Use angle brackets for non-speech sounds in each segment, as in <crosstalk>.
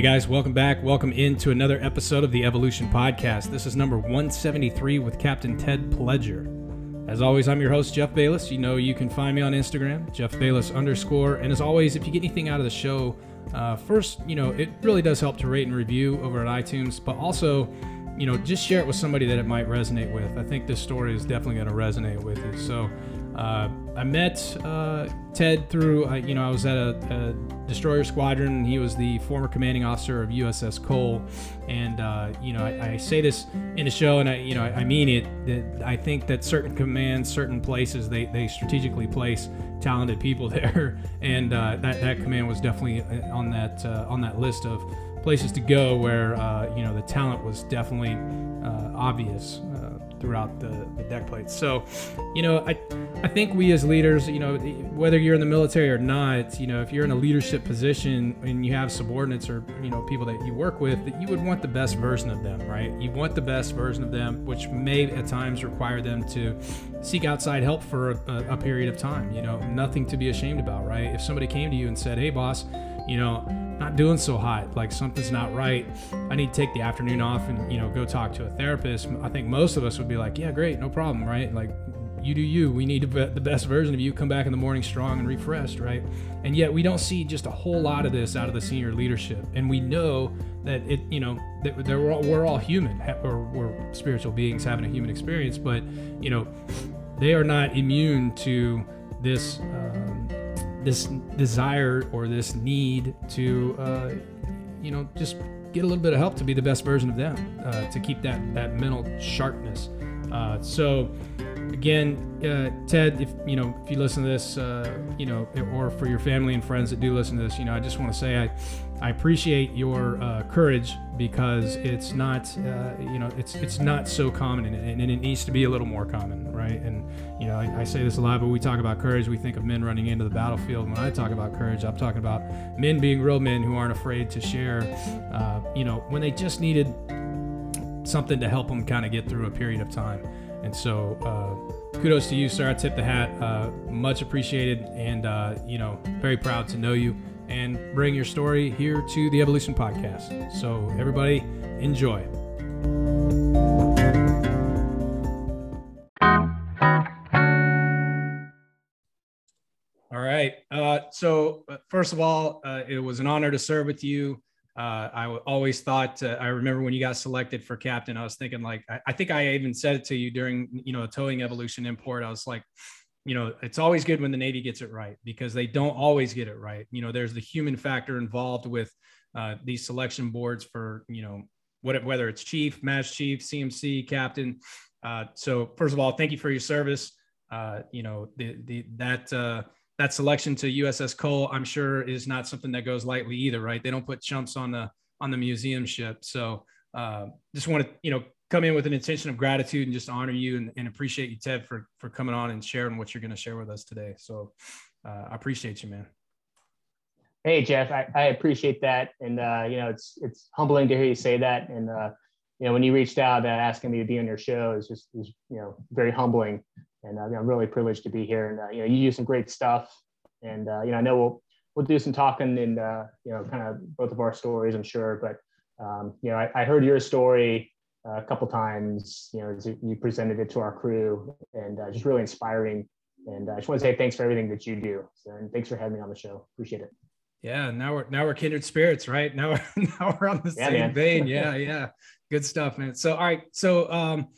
Hey guys, welcome back. Welcome into another episode of the Evolution Podcast. This is number 173 with Captain Ted Pledger. As always, I'm your host, Jeff Bayless. You know you can find me on Instagram, Jeff Bayless underscore. And as always, if you get anything out of the show, uh, first, you know, it really does help to rate and review over at iTunes, but also, you know, just share it with somebody that it might resonate with. I think this story is definitely going to resonate with you. So, uh, I met uh, Ted through, uh, you know, I was at a, a, destroyer squadron, he was the former commanding officer of USS Cole. And uh, you know, I, I, say this in the show, and I, you know, I, I, mean it. That I think that certain commands, certain places, they they strategically place talented people <laughs> there, and uh, that that command was definitely uh, on that on that list of places to go where you know the talent was definitely obvious throughout the, the deck plates. So, you know, I, I think we as leaders, you know, whether you're in the military or not, you know, if you're in a leadership position and you have subordinates or, you know, people that you work with, that you would want the best version of them, right? You want the best version of them, which may at times require them to seek outside help for a, a period of time, you know, nothing to be ashamed about, right? If somebody came to you and said, hey, boss, you know, not doing so hot, like something's not right. I need to take the afternoon off and, you know, go talk to a therapist. I think most of us would be like, yeah, great, no problem, right? Like, you do you. We need the best version of you. Come back in the morning strong and refreshed, right? And yet we don't see just a whole lot of this out of the senior leadership. And we know that it, you know, that we're all, we're all human, or we're spiritual beings having a human experience, but you know, they are not immune to this. Um, this desire or this need to, uh, you know, just get a little bit of help to be the best version of them, uh, to keep that that mental sharpness. Uh, so, again, uh, Ted, if you know if you listen to this, uh, you know, or for your family and friends that do listen to this, you know, I just want to say I I appreciate your uh, courage because it's not, uh, you know, it's it's not so common and, and, it needs to be a little more common, right? And you know, I, I, say this a lot, but we talk about courage, we think of men running into the battlefield. When I talk about courage, I'm talking about men being real men who aren't afraid to share, uh, you know, when they just needed something to help them kind of get through a period of time. And so, uh, kudos to you, sir. I tip the hat. Uh, much appreciated, and uh, you know, very proud to know you and bring your story here to the Evolution Podcast. So, everybody, enjoy. All right. Uh, so, uh, first of all, uh, it was an honor to serve with you. Uh, I always thought, uh, I remember when you got selected for captain, I was thinking, like, I, I think I even said it to you during, you know, a towing evolution import. I was like, you know, it's always good when the Navy gets it right because they don't always get it right. You know, there's the human factor involved with uh, these selection boards for, you know, what, whether it's chief, mass chief, CMC, captain. Uh, so first of all, thank you for your service. Uh, you know, the, the, that, uh, that selection to USS Cole, I'm sure is not something that goes lightly either, right? They don't put chumps on the, on the museum ship. So uh, just want to, you know, come in with an intention of gratitude and just honor you and, and appreciate you, Ted, for for coming on and sharing what you're going to share with us today. So uh, I appreciate you, man. Hey, Jeff, I, I appreciate that, and uh, you know it's it's humbling to hear you say that, and uh, you know when you reached out uh, asking me to be on your show is just is you know very humbling, and uh, I'm really privileged to be here, and uh, you know you do some great stuff, and uh, you know I know we'll we'll do some talking and uh, you know kind of both of our stories, I'm sure, but um, you know I, I heard your story a couple times. You know, you presented it to our crew, and uh, just really inspiring. And uh, I just want to say thanks for everything that you do. So, and thanks for having me on the show. Appreciate it. Yeah, now we're now we're kindred spirits, right? Now we're <laughs> now we're on the yeah, same man. vein. <laughs> Yeah, yeah, good stuff, man. So, all right, so um,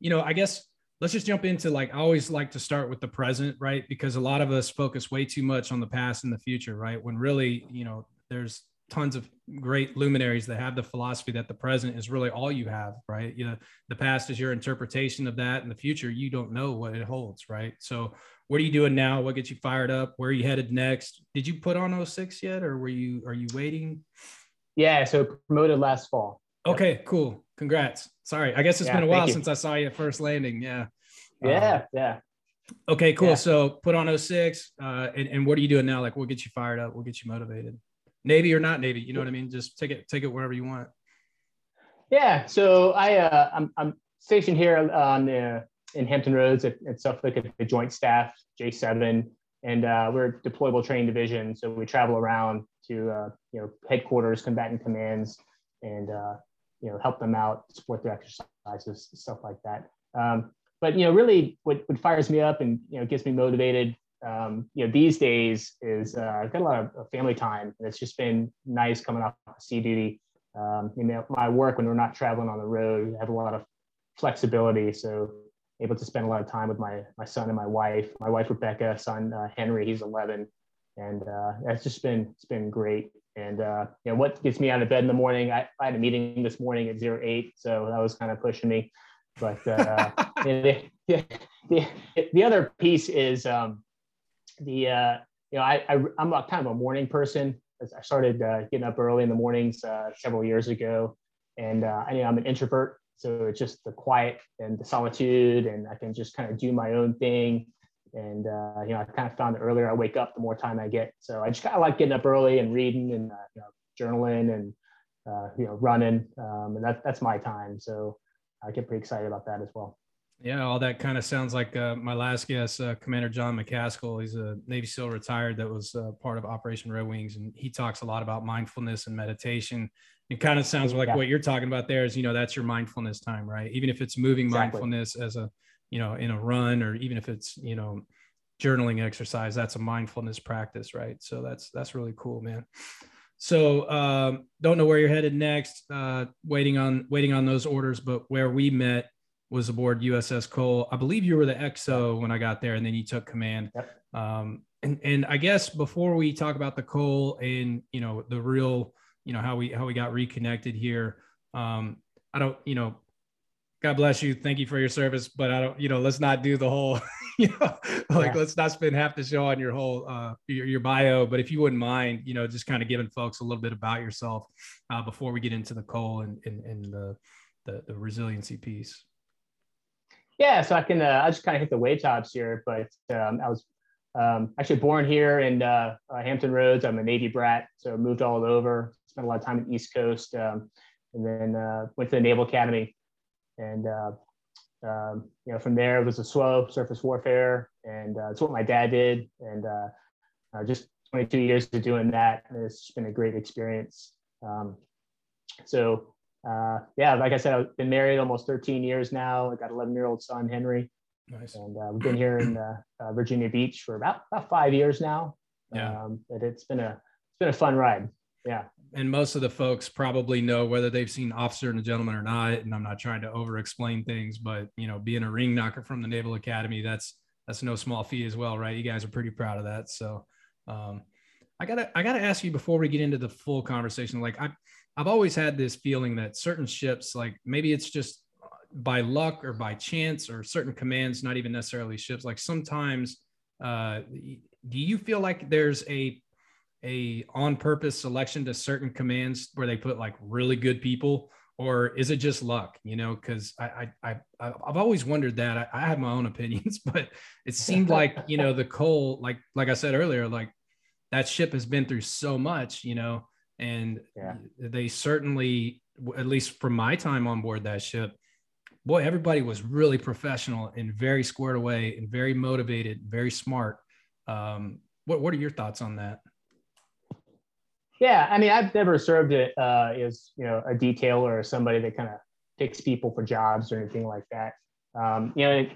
you know, I guess let's just jump into like I always like to start with the present, right? Because a lot of us focus way too much on the past and the future, right? When really, you know, there's tons of great luminaries that have the philosophy that the present is really all you have, right? You know, the past is your interpretation of that, and the future you don't know what it holds, right? So, what are you doing now? What gets you fired up? Where are you headed next? Did you put on 06 yet, or were you are you waiting? Yeah, so promoted last fall. Okay, cool. Congrats. Sorry, I guess it's yeah, been a while since I saw you at first landing. Yeah. Yeah, um, yeah. Okay, cool. Yeah. So put on 06. Uh, and, and what are you doing now? Like, what gets you fired up? What gets you motivated? Navy or not Navy, you know what I mean? Just take it, take it wherever you want. Yeah. So I, uh, I'm, I'm stationed here on the, in Hampton Roads at, at Suffolk at the Joint Staff J7. and uh, we're deployable training division, so we travel around to uh, you know headquarters, combatant commands, and uh, you know help them out, support their exercises, stuff like that. Um, but you know, really, what, what fires me up and you know gets me motivated, um, you know, these days is uh, I've got a lot of family time, and it's just been nice coming off sea duty. Um, you know, my work when we're not traveling on the road, I have a lot of flexibility, so able to spend a lot of time with my my son and my wife. My wife Rebecca, son uh, Henry, he's 11, and uh, that's just been it's been great. And uh, you know what gets me out of bed in the morning? I, I had a meeting this morning at zero eight, so that was kind of pushing me. But uh, <laughs> the, the, the, the other piece is um, the uh, you know I, I am a kind of a morning person. I started uh, getting up early in the mornings uh, several years ago, and uh, I you know I'm an introvert, so it's just the quiet and the solitude, and I can just kind of do my own thing. And uh, you know, I kind of found that earlier I wake up, the more time I get. So I just kind of like getting up early and reading and uh, you know, journaling and uh, you know running, um, and that, that's my time. So I get pretty excited about that as well. Yeah, all that kind of sounds like uh, my last guest, uh, Commander John McCaskill. He's a Navy SEAL retired that was uh, part of Operation Red Wings, and he talks a lot about mindfulness and meditation it kind of sounds like yeah. what you're talking about there is you know that's your mindfulness time right even if it's moving exactly. mindfulness as a you know in a run or even if it's you know journaling exercise that's a mindfulness practice right? So that's that's really cool man. So um, don't know where you're headed next uh, waiting on waiting on those orders but where we met was aboard uss cole. I believe you were the xo when i got there and then you took command. Yep. um, and, and i guess before we talk about the cole and you know the real you know how we how we got reconnected here um i don't you know god bless you thank you for your service but i don't you know let's not do the whole <laughs> you know like yeah. let's not spend half the show on your whole uh your, your bio but if you wouldn't mind you know just kind of giving folks a little bit about yourself uh, before we get into the Cole and and, and the, the the resiliency piece yeah so i can uh, i just kind of hit the way tops here but um, i was um, actually born here in uh, uh, Hampton Roads. I'm a Navy brat, so moved all over. Spent a lot of time in the East Coast, um, and then uh, went to the Naval Academy. And uh, um, you know, from there it was a slow surface warfare, and uh, it's what my dad did. And uh, just 22 years of doing that, and it's been a great experience. Um, so yeah, like I said, I've been married almost 13 years now. I got 11 year old son Henry. Nice. And uh, we've been here in uh, uh, Virginia Beach for about about five years now. Yeah. Um, but it's been a it's been a fun ride. Yeah. And most of the folks probably know whether they've seen Officer and a Gentleman or not. And I'm not trying to over explain things, but you know, being a ring knocker from the Naval Academy, that's that's no small fee as well, right? You guys are pretty proud of that. So um, I gotta I gotta ask you before we get into the full conversation. Like I I've always had this feeling that certain ships, like maybe it's just by luck or by chance or certain commands, not even necessarily ships. Like sometimes, uh, do you feel like there's a a on purpose selection to certain commands where they put like really good people, or is it just luck? You know, because I, I I I've always wondered that. I, I have my own opinions, <laughs> but it seemed <laughs> like you know the Cole like like I said earlier, like that ship has been through so much, you know, and yeah. they certainly, at least from my time on board that ship, boy, everybody was really professional and very squared away and very motivated, very smart. Um, what What are your thoughts on that? Yeah, I mean, I've never served it uh, as you know a detailer or somebody that kind of picks people for jobs or anything like that. Um, you know, it,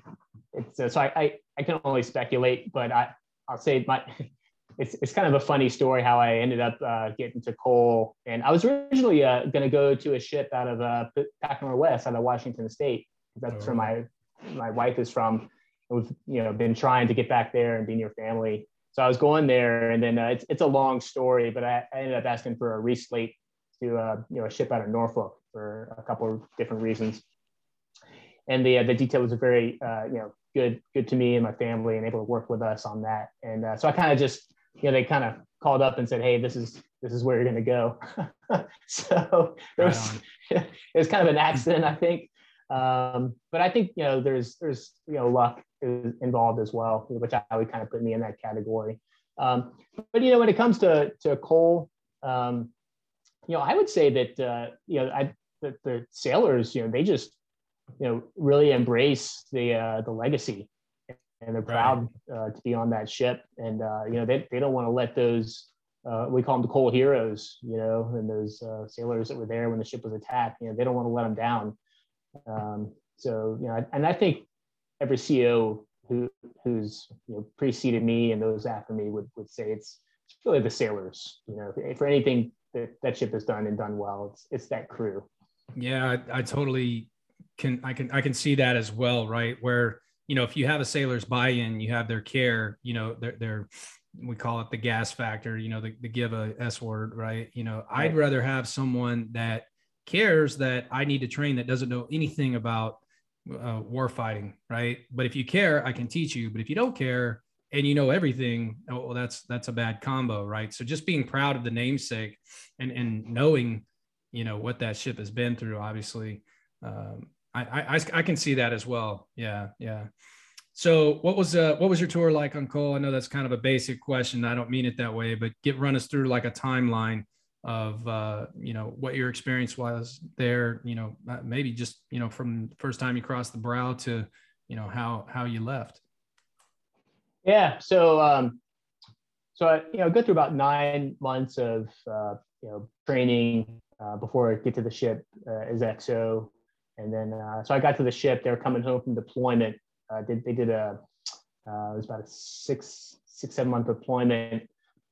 it's so I, I I can only speculate, but I I'll say my <laughs> it's, it's kind of a funny story how I ended up uh, getting to Cole. And I was originally uh, going to go to a ship out of uh, Pac Northwest, out of Washington State. That's oh. where my my wife is from. We've you know been trying to get back there and be near family. So I was going there, and then uh, it's it's a long story, but I, I, ended up asking for a reslate to uh, you know a ship out of Norfolk for a couple of different reasons. And the uh, the detail was very uh, you know good good to me and my family, and able to work with us on that. And uh, so I kind of just you know, they kind of called up and said, "Hey, this is this is where you're going to go." <laughs> so there was <laughs> it was kind of an accident, I think. Um, but I think you know there's there's you know luck involved as well, which I would kind of put me in that category. Um, but you know when it comes to to Cole, um, you know I would say that uh, you know I the, the sailors you know they just you know really embrace the uh, the legacy and they're proud uh, to be on that ship. And uh, you know, they they don't want to let those uh, we call them the Cole heroes, you know, and those uh, sailors that were there when the ship was attacked. You know, they don't want to let them down. Um, so you know, and I think every CEO who who's you know preceded me and those after me would would say it's, it's really the sailors. You know, for anything that that ship has done and done well, it's it's that crew. Yeah, I, I totally can. I can I can see that as well. Right, where you know if you have a sailor's buy-in, you have their care. You know, they're they're we call it the gas factor. You know, the, the give a S word. Right. You know, right. I'd rather have someone that cares that I need to train that doesn't know anything about uh, war fighting, right? But if you care, I can teach you. But if you don't care and you know everything, oh, well, that's that's a bad combo, right? So just being proud of the namesake and and knowing, you know, what that ship has been through. Obviously, um, I, I I can see that as well. Yeah, yeah. So what was uh what was your tour like on Cole? I know that's kind of a basic question. I don't mean it that way, but get run us through like a timeline of uh, you know what your experience was there you know uh, maybe just you know from the first time you crossed the brow to you know how how you left. Yeah so um so i you know go through about nine months of uh, you know training uh, before i get to the ship uh, as xo and then uh, so i got to the ship they were coming home from deployment uh, did, they did a uh, it was about a six six seven month deployment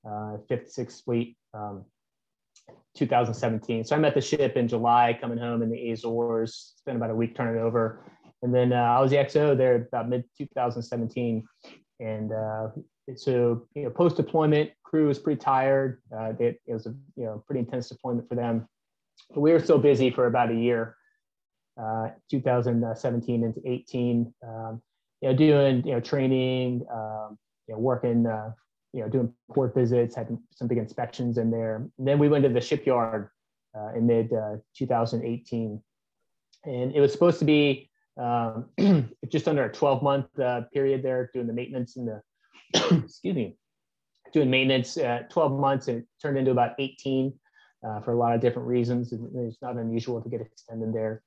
uh, fifth sixth fleet um, 2017. So I met the ship in July, coming home in the Azores. Spent about a week turning over, and then uh, I was the XO there about mid 2017. And uh, so you know, post deployment, crew was pretty tired. Uh, it, was a you know pretty intense deployment for them. But we were still busy for about a year, uh, 2017 into 18. Um, you know, doing you know training, um, you know, working uh, you know, doing port visits, had some big inspections in there. And then we went to the shipyard uh, in mid uh, 2018, and it was supposed to be um, <clears throat> just under a 12 month uh, period there, doing the maintenance and the <clears throat> excuse me, doing maintenance at 12 months, and it turned into about 18 uh, for a lot of different reasons. It's not unusual to get extended there.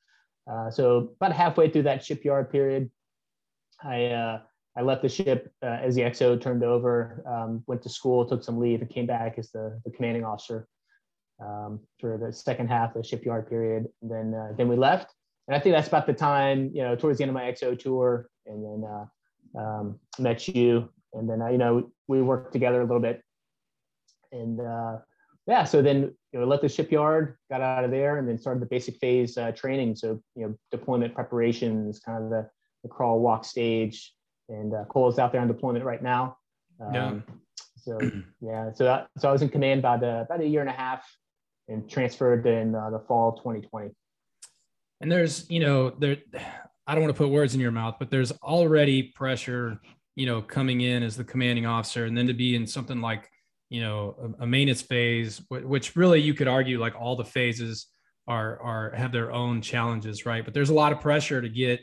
Uh, so about halfway through that shipyard period, I uh, I left the ship uh, as the XO turned over, um, went to school, took some leave, and came back as the, the commanding officer um, for the second half of the shipyard period. And then uh, then we left, and I think that's about the time you know towards the end of my XO tour, and then uh, um, met you, and then uh, you know we worked together a little bit, and uh, yeah, so then you know left the shipyard, got out of there, and then started the basic phase uh, training. So you know deployment preparations, kind of the, the crawl walk stage and uh, Cole is out there on deployment right now. Um, yeah. So <clears throat> yeah, so that, so I was in command about uh, about a year and a half, and transferred in uh, the fall 2020. And there's you know there, I don't want to put words in your mouth, but there's already pressure you know coming in as the commanding officer, and then to be in something like you know a, a maintenance phase, which really you could argue like all the phases are are have their own challenges, right? But there's a lot of pressure to get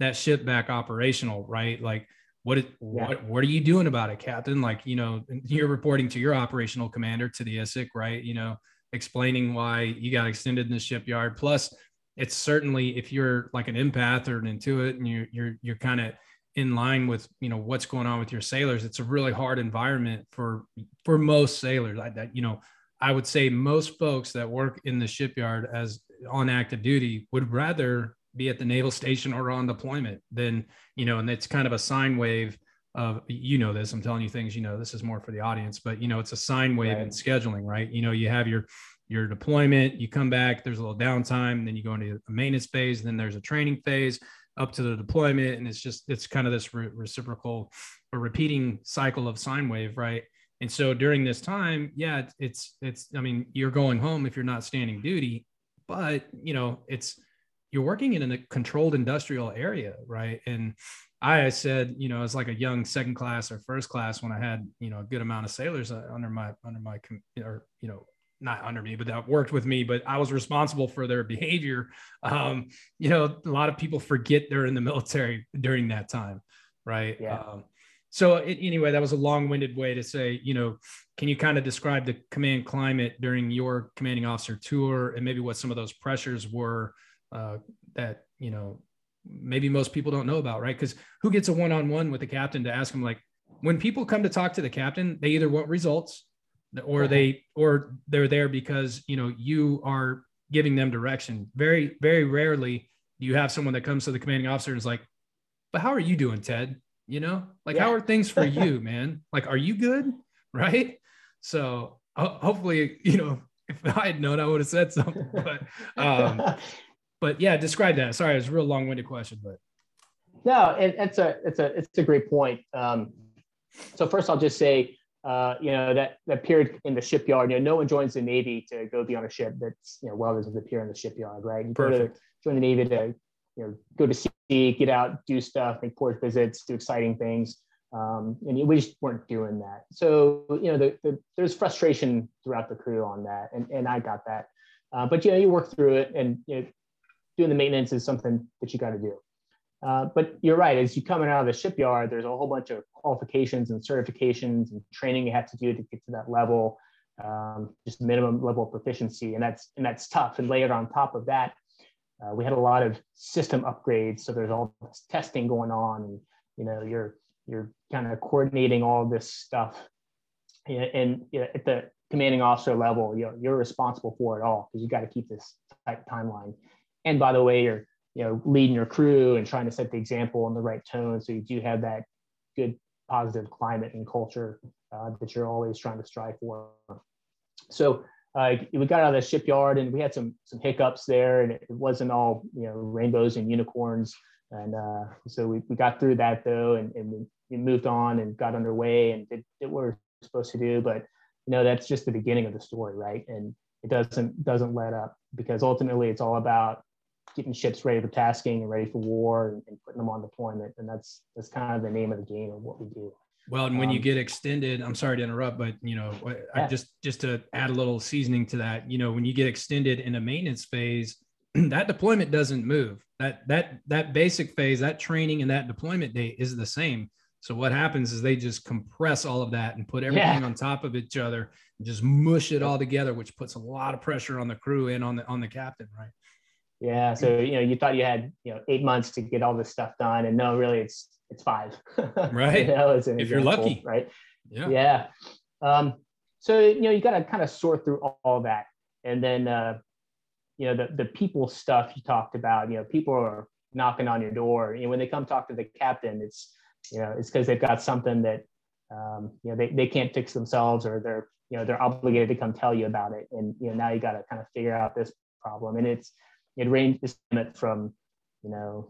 that ship back operational, right? Like what yeah. what what are you doing about it, Captain? Like, you know, you're reporting to your operational commander to the ISIC, right? You know, explaining why you got extended in the shipyard. Plus, it's certainly if you're like an empath or an intuit and you're you're you're kind of in line with you know what's going on with your sailors it's a really hard environment for for most sailors I, that you know i would say most folks that work in the shipyard as on active duty would rather be at the naval station or on deployment, then, you know, and it's kind of a sine wave of, you know, this, I'm telling you things, you know, this is more for the audience, but, you know, it's a sine wave right. in scheduling, right? You know, you have your, your deployment, you come back, there's a little downtime, then you go into a maintenance phase, then there's a training phase up to the deployment. And it's just, it's kind of this re- reciprocal or repeating cycle of sine wave, right? And so during this time, yeah, it's, it's, I mean, you're going home if you're not standing duty, but, you know, it's, you're working in a controlled industrial area, right? And I said, you know, as like a young second class or first class when I had, you know, a good amount of sailors uh, under my under my or you know, not under me, but that worked with me. But I was responsible for their behavior. Um, you know, a lot of people forget they're in the military during that time, right? Yeah. Um, so it, anyway, that was a long-winded way to say, you know, can you kind of describe the command climate during your commanding officer tour and maybe what some of those pressures were? Uh, that you know maybe most people don't know about, right? Because who gets a one-on-one with the captain to ask them like, when people come to talk to the captain, they either want results or they or they're there because you know you are giving them direction. Very, very rarely do you have someone that comes to the commanding officer and is like, but how are you doing, Ted? You know, like yeah. how are things for you, <laughs> man? Like, are you good? Right. So hopefully, you know, if I had known, I would have said something. But um, <laughs> but yeah, describe that. Sorry, it was a real long-winded question, but no, it, it's a it's a it's a great point. Um, so first, I'll just say, uh, you know, that that period in the shipyard. You know, no one joins the Navy to go be on a ship that's you know welders of the pier in the shipyard, right? You go to join the Navy to you know go to sea, get out, do stuff, make port visits, do exciting things. Um, and we just weren't doing that. So you know, the, the, there's frustration throughout the crew on that, and and I got that. Uh, but you know, you work through it, and you know, doing the maintenance is something that you got to do. Uh, but you're right. As you coming out of the shipyard, there's a whole bunch of qualifications and certifications and training you have to do to get to that level, um, just minimum level of proficiency, and that's and that's tough. And layered on top of that, uh, we had a lot of system upgrades. So there's all this testing going on, and you know you're you're kind of coordinating all this stuff. And, and you know, at the commanding officer level, you know, you're responsible for it all because you got to keep this tight timeline. And by the way, you're you know leading your crew and trying to set the example in the right tone. So you do have that good positive climate and culture uh, that you're always trying to strive for. So uh, we got out of the shipyard and we had some some hiccups there and it wasn't all you know rainbows and unicorns. And uh, so we, we got through that though and, and we, moved on and got underway and did, did what we are supposed to do. But you know that's just the beginning of the story right? And it doesn't doesn't let up because ultimately it's all about getting ships ready for tasking and ready for war and, and, putting them on deployment. And that's that's kind of the name of the game of what we do. Well, and when um, you get extended, I'm sorry to interrupt, but you know, yeah. just just to add a little seasoning to that, you know, when you get extended in a maintenance phase, <clears throat> that deployment doesn't move. That that that basic phase, that training and that deployment date is the same. So what happens is they just compress all of that and put everything yeah. on top of each other and just mush it all together, which puts a lot of pressure on the crew and on the on the captain, right? Yeah. So you know, you thought you had you know eight months to get all this stuff done, and no, really, it's it's five. <laughs> Right. you know, if example, you're lucky. Right. Yeah. Yeah. Um, so you know, you got to kind of sort through all, all that, and then uh, you know the the people stuff you talked about. You know, people are knocking on your door. You know, when they come talk to the captain, it's you know it's because they've got something that um, you know they, they can't fix themselves or they're you know they're obligated to come tell you about it and you know now you got to kind of figure out this problem and it's it ranged from, you know,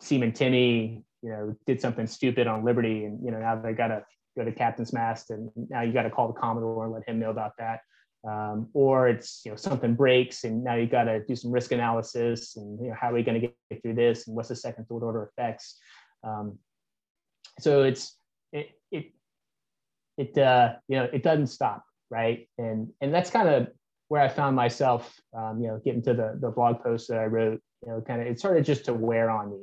Seaman Timmy, you know, did something stupid on Liberty, and you know now they got to go to captain's mast, and now you got to call the commodore and let him know about that. Um, or it's you know something breaks, and now you got to do some risk analysis, and you know how are we going to get through this, and what's the second third order effects. Um, so it's it it it uh, you know it doesn't stop, right? And and that's kind of where I found myself, um, you know, getting to the, the blog post that I wrote, you know, kind of, it started just to wear on me,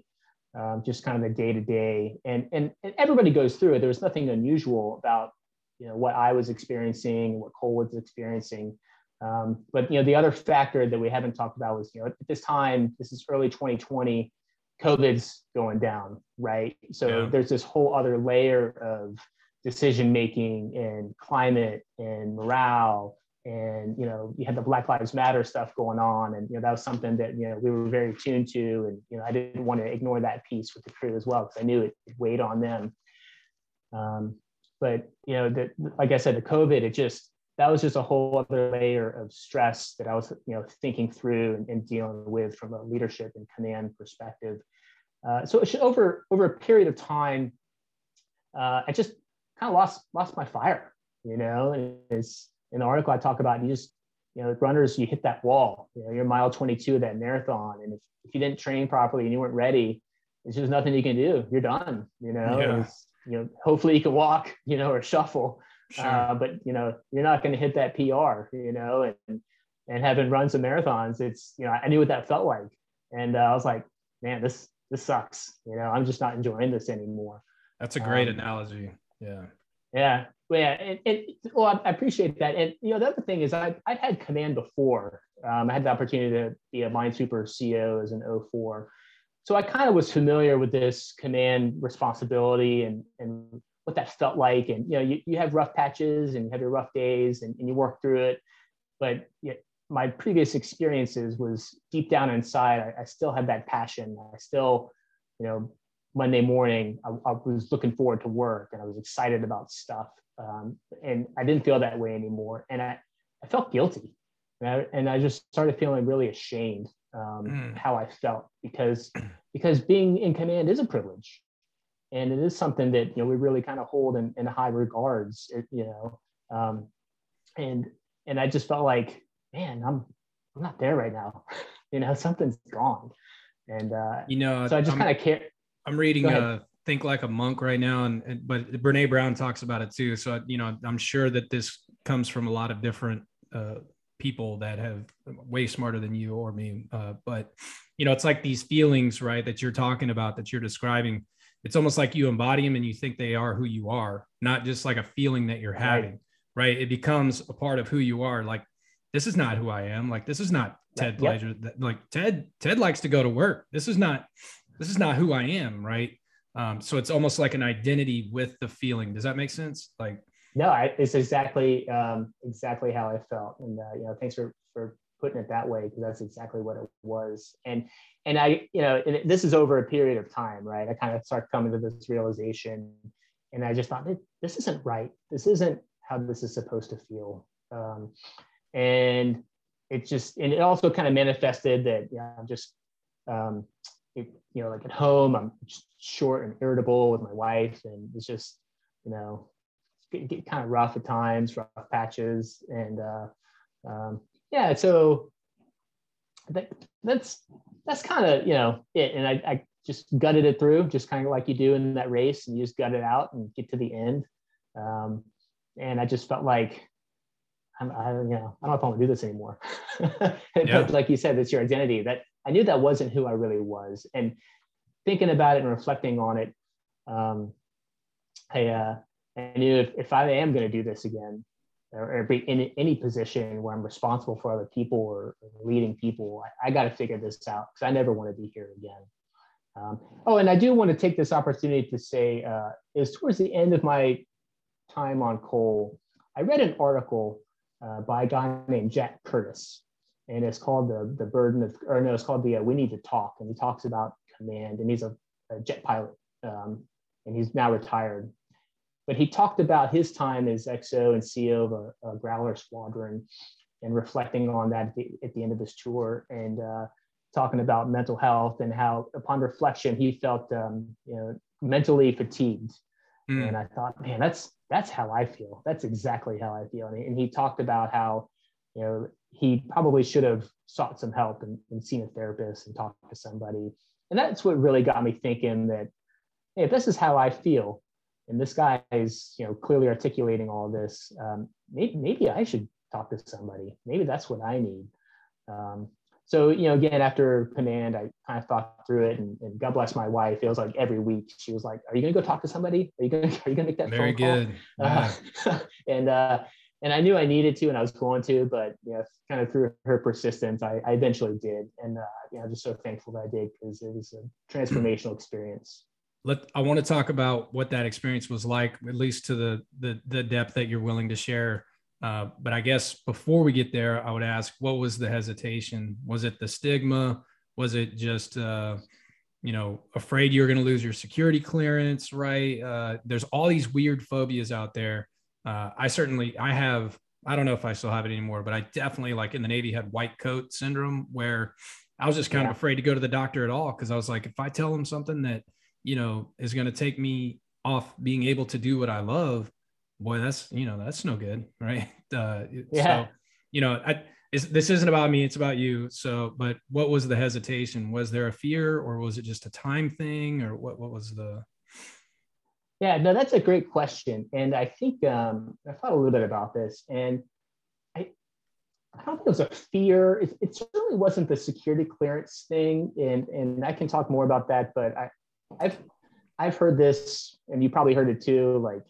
um, just kind of the day to day. And, and, and everybody goes through it. There was nothing unusual about, you know, what I was experiencing, what Cole was experiencing. Um, but, you know, the other factor that we haven't talked about was, you know, at this time, this is early 2020, COVID's going down, right? So yeah. there's this whole other layer of decision making and climate and morale and you know you had the black lives matter stuff going on and you know that was something that you know we were very tuned to and you know i didn't want to ignore that piece with the crew as well because i knew it, weighed on them. Um, but you know the, like i said the covid it just that was just a whole other layer of stress that i was you know thinking through and, and dealing with from a leadership and command perspective. Uh, so over over a period of time uh, i just kind of lost lost my fire you know and it's in the article I talk about, you just, you know, runners, you hit that wall, you know, you're mile 22 of that marathon. And if, if you didn't train properly and you weren't ready, it's just nothing you can do. You're done, you know, yeah. you know, hopefully you can walk, <laughs> you know, or shuffle, sure. uh, but you know, you're not going to hit that PR, you know, and, and having run some marathons, it's, you know, I knew what that felt like. And uh, I was like, man, this, this sucks. You know, I'm just not enjoying this anymore. That's a great um, analogy. Yeah. Yeah yeah, and, and well, I appreciate that. And you know, the other thing is I I've had command before. Um, I had the opportunity to be a minesweeper CEO as an 04. so I kind of was familiar with this command responsibility and, and what that felt like. And, you know, you, you have rough patches and you have your rough days and, and you work through it. But my previous experiences was deep down inside, I, I, still had that passion. I still, you know, Monday morning, I, I, was looking forward to work and I was excited about stuff. Um, and I didn't feel that way anymore. And I, I felt guilty. And I, and I just started feeling really ashamed um, mm. how I felt because <clears throat> because being in command is a privilege, and it is something that you know we really kind of hold in, in high regards. You know, um, and and I just felt like, man, I'm I'm not there right now. <laughs> you know, something's gone, and uh, you know, so I just kind of care. I'm reading uh, Think Like a Monk right now, and, and but Brene Brown talks about it too. So you know, I'm sure that this comes from a lot of different uh, people that have way smarter than you or me. Uh, but you know, it's like these feelings, right, that you're talking about, that you're describing. It's almost like you embody them and you think they are who you are, not just like a feeling that you're having, right? right? It becomes a part of who you are. Like, this is not who I am. Like, this is not Ted yep. Pledger. Like Ted, Ted likes to go to work. This is not, this is not who I am, right? Um, so it's almost like an identity with the feeling. Does that make sense? Like, no, I, it's exactly um, exactly how I felt, and uh, you know, thanks for for putting it that way because that's exactly what it was. And and I, you know, this is over a period of time, right? I kind of start coming to this realization, and I just thought this isn't right. This isn't how this is supposed to feel. Um, and it just and it also kind of manifested that yeah, I'm just um, it, you know like at home I'm short and irritable with my wife, and it's just you know get, get kind of rough at times, rough patches, and uh, um, yeah. So that, that's that's kind of you know it. And I, I just gutted it through, just kind of like you do in that race, and you just gut it out and get to the end. Um, and I just felt like I'm, I, you know, I don't know if I want to do this anymore. <laughs> yeah. But like you said, it's your identity. That I knew that wasn't who I really was, and thinking about it and reflecting on it, um, I uh, I knew if, if I am going to do this again, or, be in any position where I'm responsible for other people or, or leading people, I, I got to figure this out because I never want to be here again. Um, oh, and I do want to take this opportunity to say, uh, is towards the end of my time on Cole, I read an article uh, by a guy named Jack Curtis, and it's called the the burden of, or no, it's called the uh, We Need to Talk, and he talks about command, and he's a, a jet pilot, um, and he's now retired. But he talked about his time as XO and CO of a, a Growler squadron and reflecting on that at the, at the end of his tour and uh, talking about mental health and how upon reflection he felt um, you know mentally fatigued. Mm. and i thought man that's that's how i feel. That's exactly how i feel. And he, and he talked about how you know he probably should have sought some help and, and seen a therapist and talked to somebody. And that's what really got me thinking that hey, if this is how i feel and this guy is you know clearly articulating all this um, maybe, maybe i should talk to somebody. Maybe that's what i need. Um, so you know again after command i kind of thought through it and, and, god bless my wife. It was like every week she was like are you going to go talk to somebody? Are you going <laughs> to are you going to make that very phone good. Uh, <laughs> and uh, and i knew i needed to and i was going to but you know kind of through her persistence i, I eventually did and uh, you know i'm just so thankful that i did because it was a transformational experience let I want to talk about what that experience was like, at least to the the, the depth that you're willing to share. Uh, but I guess before we get there, I would ask, what was the hesitation? Was it the stigma? Was it just uh, you know afraid you're going to lose your security clearance? Right? Uh, there's all these weird phobias out there. Uh, I certainly I have. I don't know if I still have it anymore, but I definitely like in the Navy had white coat syndrome where I was just kind yeah. of afraid to go to the doctor at all because I was like, if I tell them something that you know, is going to take me off being able to do what I love, boy, that's, you know, that's no good. <laughs> Right. Uh, yeah. So, you know, I, is, this isn't about me, it's about you. So, but what was the hesitation? Was there a fear or was it just a time thing or what, what was the, yeah, no, that's a great question. And I think um, I thought a little bit about this and I, I don't think it was a fear. It, it certainly wasn't the security clearance thing. And, and I can talk more about that, but I, I've I've heard this, and you probably heard it too. Like,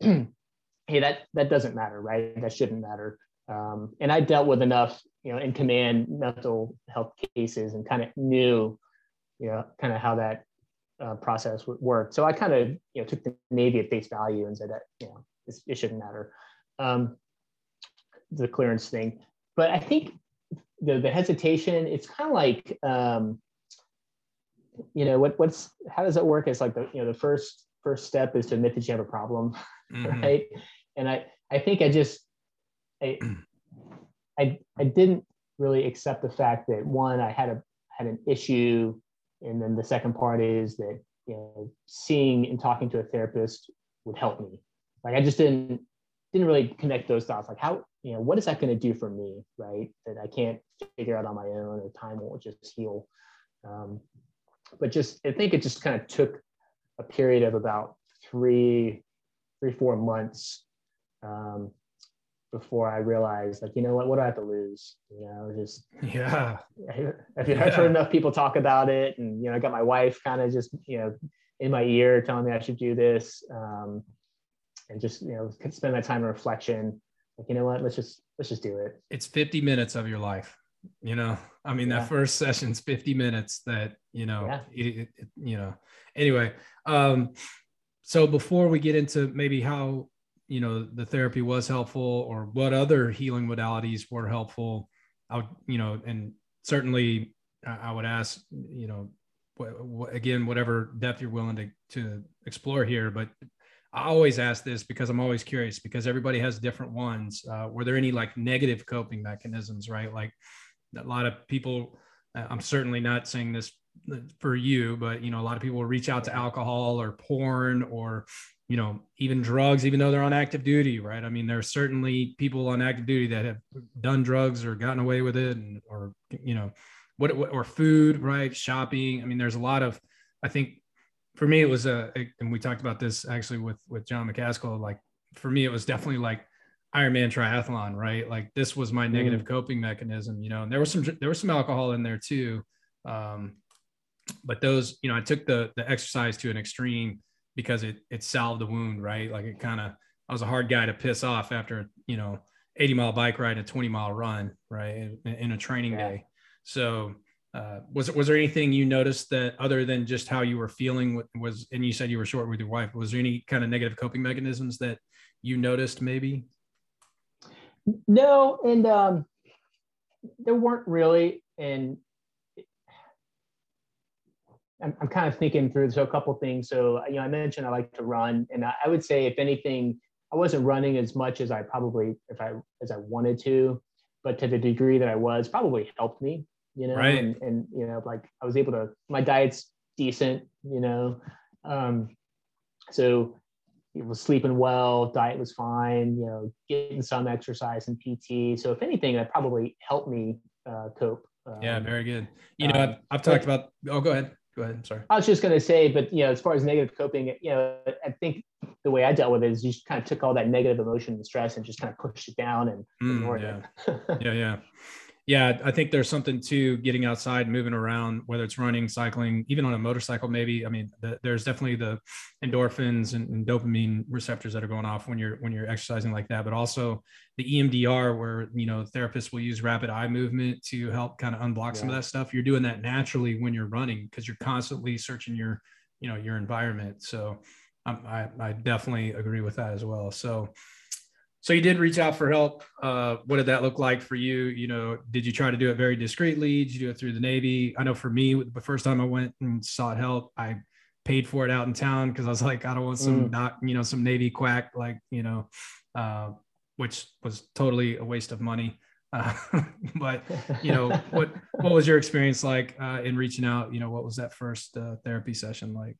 <clears throat> hey, that that doesn't matter, right? That shouldn't matter. Um, and I dealt with enough, you know, in command mental health cases, and kind of knew you know, kind of how that uh, process would work. So I kind of, you know, took the Navy at face value and said that, you know, it shouldn't matter. Um, the clearance thing. But I think the, the hesitation, it's kind of like, um, you know, what, what's, how does it work? It's like the, you know, the first, first step is to admit that you have a problem, <laughs> mm-hmm. right? And I, I think I just, I, I, I didn't really accept the fact that one, I had a, had an issue. And then the second part is that, you know, seeing and talking to a therapist would help me. Like I just didn't, didn't really connect those dots. Like how, you know, what is that going to do for me, right? That I can't figure out on my own, or time will just heal. Um, but just, I think it just kind of took a period of about three, three, four months um, before I realized, like, you know what, what do I have to lose? You know, just <laughs> yeah. <laughs> I've, yeah. heard enough people talk about it, and you know, I got my wife kind of just you know in my ear telling me I should do this, um, and just you know spend that time in reflection like you know what let's just let's just do it it's 50 minutes of your life you know i mean yeah. that first session's 50 minutes that you know yeah. it, it, you know anyway um so before we get into maybe how you know the therapy was helpful or what other healing modalities were helpful i would you know and certainly i would ask you know again whatever depth you're willing to to explore here but I always ask this because I'm always curious because everybody has different ones. Uh, were there any like negative coping mechanisms, right? Like a lot of people, I'm certainly not saying this uh, for you, but you know, a lot of people reach out to alcohol or porn or, you know, even drugs, even though they're on active duty, right? I mean, there are certainly people on active duty that have done drugs or gotten away with it and, or, you know, what, or food, right? Shopping. I mean, there's a lot of, I think for me, it was a, and we talked about this actually with with John McCaskill. Like for me, it was definitely like Ironman triathlon, right? Like this was my negative mm. coping mechanism, you know. And there was some there was some alcohol in there too, um, but those, you know, I took the the exercise to an extreme because it it salved the wound, right? Like it kind of I was a hard guy to piss off after you know 80 mile bike ride and a 20 mile run, right, in, in a training yeah. day. So uh, was was there anything you noticed that other than just how you were feeling was and you said you were short with your wife was there any kind of negative coping mechanisms that you noticed maybe no and um, there weren't really and I'm, I'm kind of thinking through so a couple things so you know i mentioned i like to run and I, I would say if anything i wasn't running as much as i probably if i as i wanted to but to the degree that i was probably helped me you know, right. and, and, you know, like I was able to, my diet's decent, you know, um, so it was sleeping well, diet was fine, you know, getting some exercise and PT. So if anything, that probably helped me uh, cope. Um, yeah, very good. You know, I've, I've talked but, about, oh, go ahead. Go ahead. I'm sorry. I was just going to say, but you know, as far as negative coping, you know, I think the way I dealt with it is you just kind of took all that negative emotion and stress and just kind of pushed it down and mm, ignored yeah. it. yeah. <laughs> Yeah yeah, I think there's something to getting outside, moving around, whether it's running, cycling, even on a motorcycle, maybe. I mean, the, there's definitely the endorphins and, and, dopamine receptors that are going off when you're when you're exercising like that, but also the EMDR, where you know therapists will use rapid eye movement to help kind of unblock yeah. some of that stuff. You're doing that naturally when you're running because you're constantly searching your you know your environment. So um, I I definitely agree with that as well. So so you did reach out for help. Uh, what did that look like for you? You know, did you try to do it very discreetly? Did you do it through the Navy? I know for me, the first time I went and sought help, I paid for it out in town because I was like, I don't want some mm. not, you know, some Navy quack, like, you know, uh, which was totally a waste of money. <laughs> Uh, but you know, <laughs> what what was your experience like uh, in reaching out? You know, what was that first uh, therapy session like?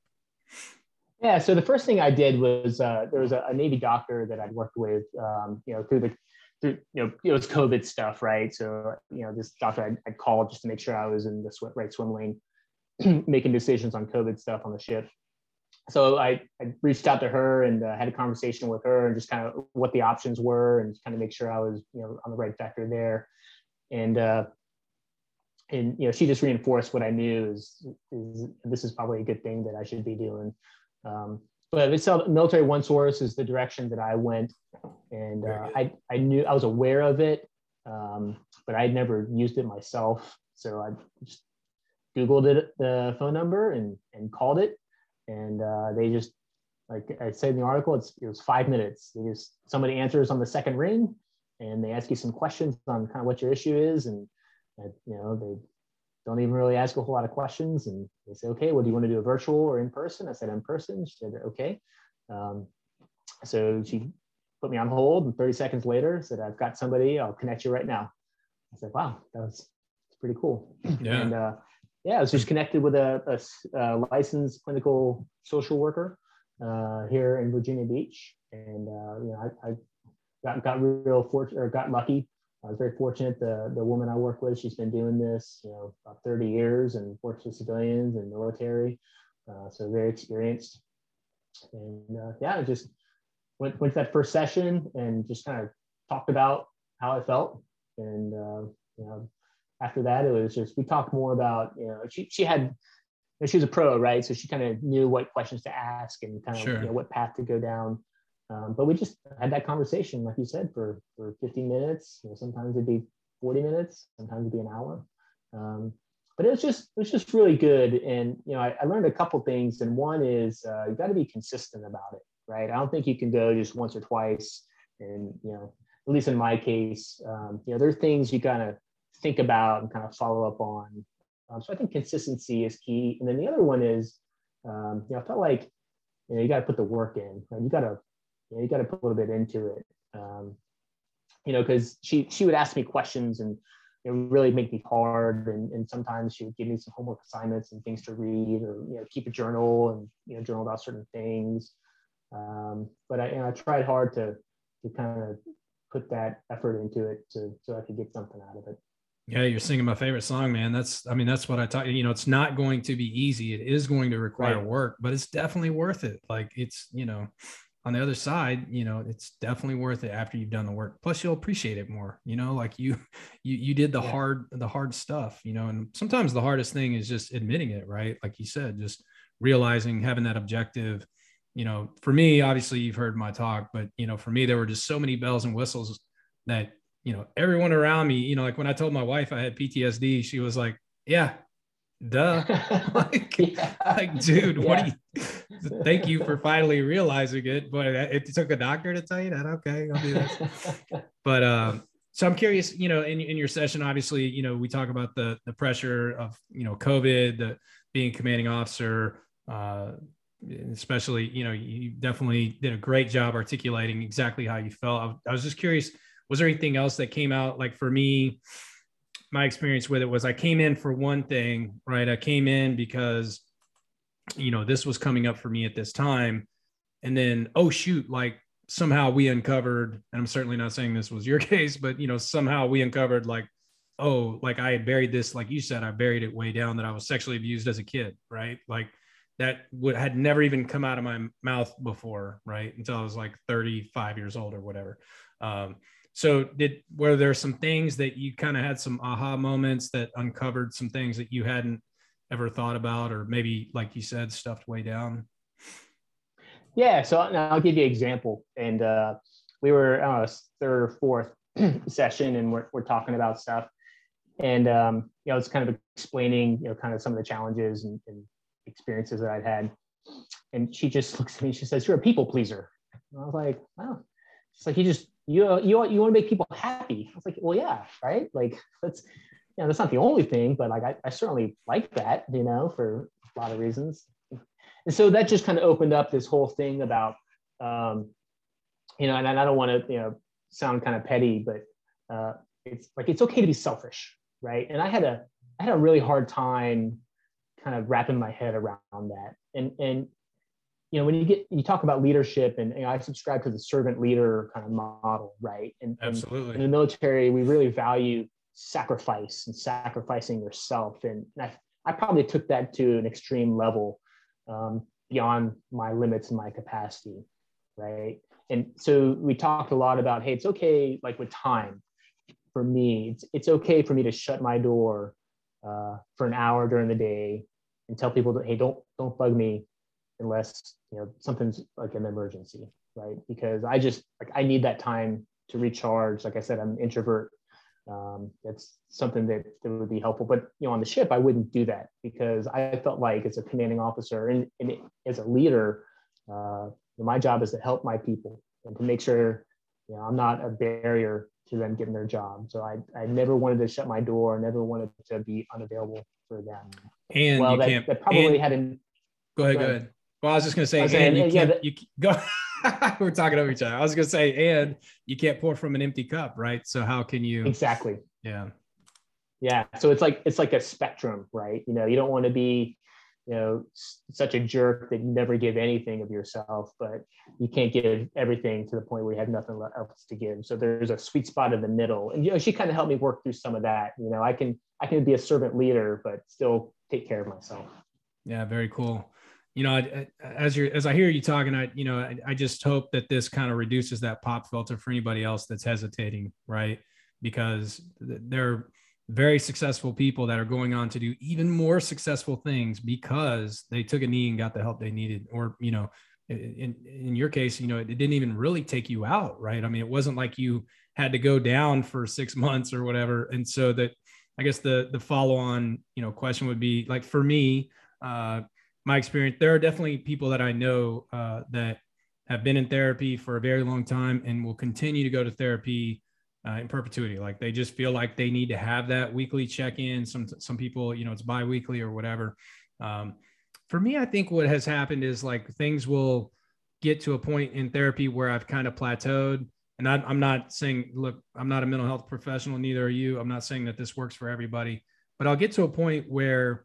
Yeah, so the first thing I did was uh, there was a, a, Navy doctor that I'd worked with, um, you know, through the, through, you know, it was COVID stuff, right? So, you know, this doctor I'd, I'd called just to make sure I was in the sw- right swim lane, <clears throat> making decisions on COVID stuff on the ship. So I, I reached out to her and uh, had a conversation with her and just kind of what the options were and kind of make sure I was, you know, on the right vector there. And, uh, and you know, she just reinforced what I knew is, is this is probably a good thing that I should be doing. Um, but it's Military OneSource is the direction that I went, and uh, I I knew I was aware of it, um, but I'd never used it myself. So I just Googled it, the phone number and, and called it. And uh, they just, like I said in the article, it's, it was five minutes. They just, somebody answers on the second ring and they ask you some questions on kind of what your issue is. And, and you know, they don't even really ask a whole lot of questions. And they say, okay, well, do you want to do a virtual or in person? I said, in person. She said, okay. Um, so she put me on hold and 30 seconds later said, I've got somebody, I'll connect you right now. I said, wow, that was pretty cool. Yeah. And uh, yeah, I was just connected with a, a, a licensed clinical social worker uh, here in Virginia Beach. And, uh, you know, I, I, got, got real fortunate or got lucky. I was very fortunate. The, the woman I work with, she's been doing this, you know, about 30 years and works with civilians and military. Uh, so very experienced. And uh, yeah, just went, went to that first session and just kind of talked about how I felt. And, uh, you know, after that, it was just, we talked more about, you know, she, she had, she was a pro, right? So she kind of knew what questions to ask and kind of, Sure. you know, what path to go down. Um, but we just had that conversation, like you said, for, for 15 minutes, you know, sometimes it'd be 40 minutes, sometimes it'd be an hour. Um, but it was just, it was just really good. And, you know, I, I learned a couple things and one is uh, you got to be consistent about it right? I don't think you can go just once or twice. And, you know, at least in my case, um, you know, there are things you kind of think about and kind of follow up on. Um, so I think consistency is key. And then the other one is, um, you know, I felt like, you know, you got to put the work in, right? You got to, you, know, you got to put a little bit into it. Um, you know, because she she would ask me questions and it would really make me hard. And, and sometimes she would give me some homework assignments and things to read or you know keep a journal and you know journal about certain things. Um, but I, you know, I tried hard to to kind of put that effort into it to, so I could get something out of it. Yeah, you're singing my favorite song, man. That's, I mean, that's what I taught you. You know, it's not going to be easy. It is going to require Right. work, but it's definitely worth it. Like it's, you know, on the other side, you know, it's definitely worth it after you've done the work. Plus, you'll appreciate it more. You know, like you, <laughs> you, you did the Yeah. hard, the hard stuff. You know, and sometimes the hardest thing is just admitting it, right? Like you said, just realizing having that objective. You know, for me, obviously, you've heard my talk, but you know, for me, there were just so many bells and whistles that you know everyone around me you know like when i told my wife i had ptsd she was like yeah duh <laughs> like, <laughs> Yeah. like dude what Yeah. do you thank you for finally realizing it but it took a doctor to tell you that? Okay i'll do this <laughs> but um so i'm curious you know in, in your session obviously you know we talk about the the pressure of you know covid the being commanding officer uh especially you know you definitely did a great job articulating exactly how you felt. I, I was just curious was there anything else that came out? Like for me my experience with it was i came in for one thing right? I came in because you know this was coming up for me at this time. And then oh shoot like somehow we uncovered and i'm certainly not saying this was your <laughs> case but you know somehow we uncovered like oh like i had buried this like you said i buried it way down that i was sexually abused as a kid right? Like that would had never even come out of my mouth before right? Until i was like 35 years old or whatever. Um, so did were there some things that you kind of had some aha moments that uncovered some things that you hadn't ever thought about or maybe like you said stuffed way down Yeah, so I'll give you an example. And uh, we were on a third or fourth <clears throat> session, and we're, we're talking about stuff. And um, you know, it's kind of explaining, you know, kind of some of the challenges and, and experiences that I'd had. And she just looks at me. She says, "You're a people pleaser." And I was like, "Wow." She's like, "You just you you you want to make people happy." I was like, "Well, yeah, right. Like <laughs> that's you know that's not the only thing, but like I, I certainly like that, you know, for a lot of reasons." and so that just kind of opened up this whole thing about um, you know and i don't want to you know sound kind of petty but uh, it's like it's okay to be selfish right? And i had a i had a really hard time kind of wrapping my head around that. And and you know when you get you talk about leadership and i subscribe to the servant leader kind of model right? And, and in the military we really value sacrifice and sacrificing yourself. And I, I probably took that to an extreme level um, beyond my limits and my capacity right? And so we talked a lot about hey it's okay like with time for me it's, it's okay for me to shut my door uh, for an hour during the day and tell people that hey don't don't bug me unless you know something's like an emergency right? Because i just like i need that time to recharge. Like i said i'm an introvert um, that's something that, that would be helpful. But you know, on the ship, I wouldn't do that because I felt like as a commanding officer and, and as a leader, uh, my job is to help my people and to make sure you know I'm not a barrier to them getting their job. So I I never wanted to shut my door. I never wanted to be unavailable for them. And well, you that, can't. that probably and- had an go ahead. Go ahead. go ahead. Well, I was just gonna say, I and you yeah, can't. that- you <laughs> go. <laughs> We're talking over each other. I was gonna say, and you can't pour from an empty cup, right? So how can you? exactly. Yeah. Yeah. So it's like it's like a spectrum, right? You know, you don't want to be, you know, such a jerk that you never give anything of yourself, but you can't give everything to the point where you have nothing else to give. So there's a sweet spot in the middle, and you know, she kind of helped me work through some of that. You know, I can I can be a servant leader, but still take care of myself. Yeah, very cool. You know, I, I- as you as I hear you talking, I you know, I, I just hope that this kind of reduces that pop filter for anybody else that's hesitating, right? Because th- they're very successful people that are going on to do even more successful things because they took a knee and got the help they needed, or you know, in in your case, you know, it didn't even really take you out, right? I mean, it wasn't like you had to go down for six <laughs> months or whatever, and so that I guess the the follow on you know question would be like for me, uh, my experience, there are definitely people that I know uh, that have been in therapy for a very long time and will continue to go to therapy uh, in perpetuity. Like they just feel like they need to have that weekly check in. Some some people, you know, it's biweekly or whatever. Um, for me, I think what has happened is like things will get to a point in therapy where I've kind of plateaued. And I, I'm not saying, look, I'm not a mental health professional, neither are you. I'm not saying that this works for everybody, but I'll get to a point where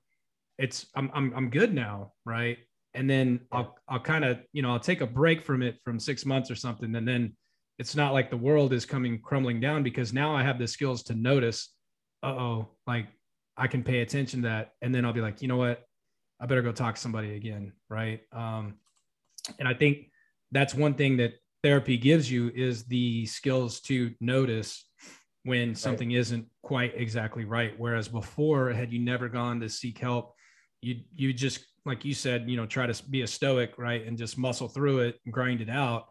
it's I'm I'm I'm good now, right? And then I'll I'll kind of you know I'll take a break from it from six months or something, and then it's not like the world is coming crumbling down because now I have the skills to notice, uh oh, like I can pay attention to that, and then I'll be like, you know what, I better go talk to somebody again, right? Um, and I think that's one thing that therapy gives you is the skills to notice when something isn't quite exactly right. Whereas before, had you never gone to seek help, you you just like you said, you know, try to be a stoic, right, and just muscle through it and grind it out.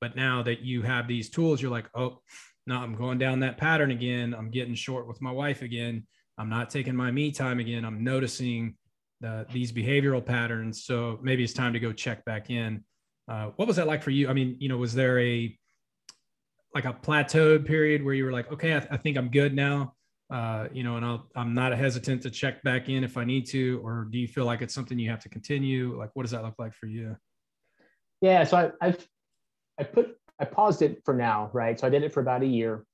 But now that you have these tools, you're like, oh, no, I'm going down that pattern again. I'm getting short with my wife again. I'm not taking my me time again. I'm noticing the, these behavioral patterns. So maybe it's time to go check back in. Uh, what was that like for you? I mean, you know, was there a like a plateaued period where you were like, okay, I, th- I think I'm good now, uh, you know, and I'll, I'm not hesitant to check back in if I need to, or do you feel like it's something you have to continue? Like, what does that look like for you? Yeah, so I, I've I put I paused it for now, right? So I did it for about a year,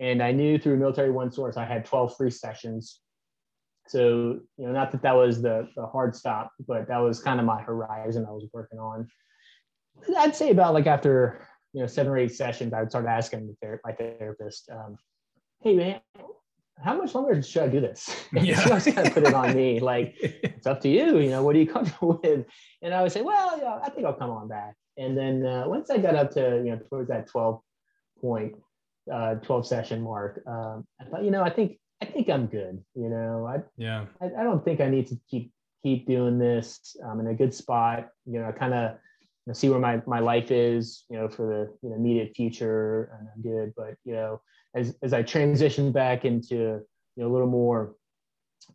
and I knew through Military OneSource I had 12 free sessions. So you know, not that that was the the hard stop, but that was kind of my horizon I was working on. I'd say about like after you know seven or eight sessions, I would start asking my therapist, um, "Hey man, how much longer should I do this?" <laughs> Yeah. always kind of put it on me, <laughs> like it's up to you. You know, what are you comfortable <laughs> with? And I would say, well, yeah, I think I'll come on back. And then uh, once I got up to you know towards that 12 point, uh, 12 session mark, um, I thought, you know, I think I think I'm good. You know, I yeah. I, I don't think I need to keep keep doing this. I'm in a good spot. You know, I kind of you know, see where my my life is. You know, for the you know, immediate future, and I'm good. But you know, as as I transition back into you know a little more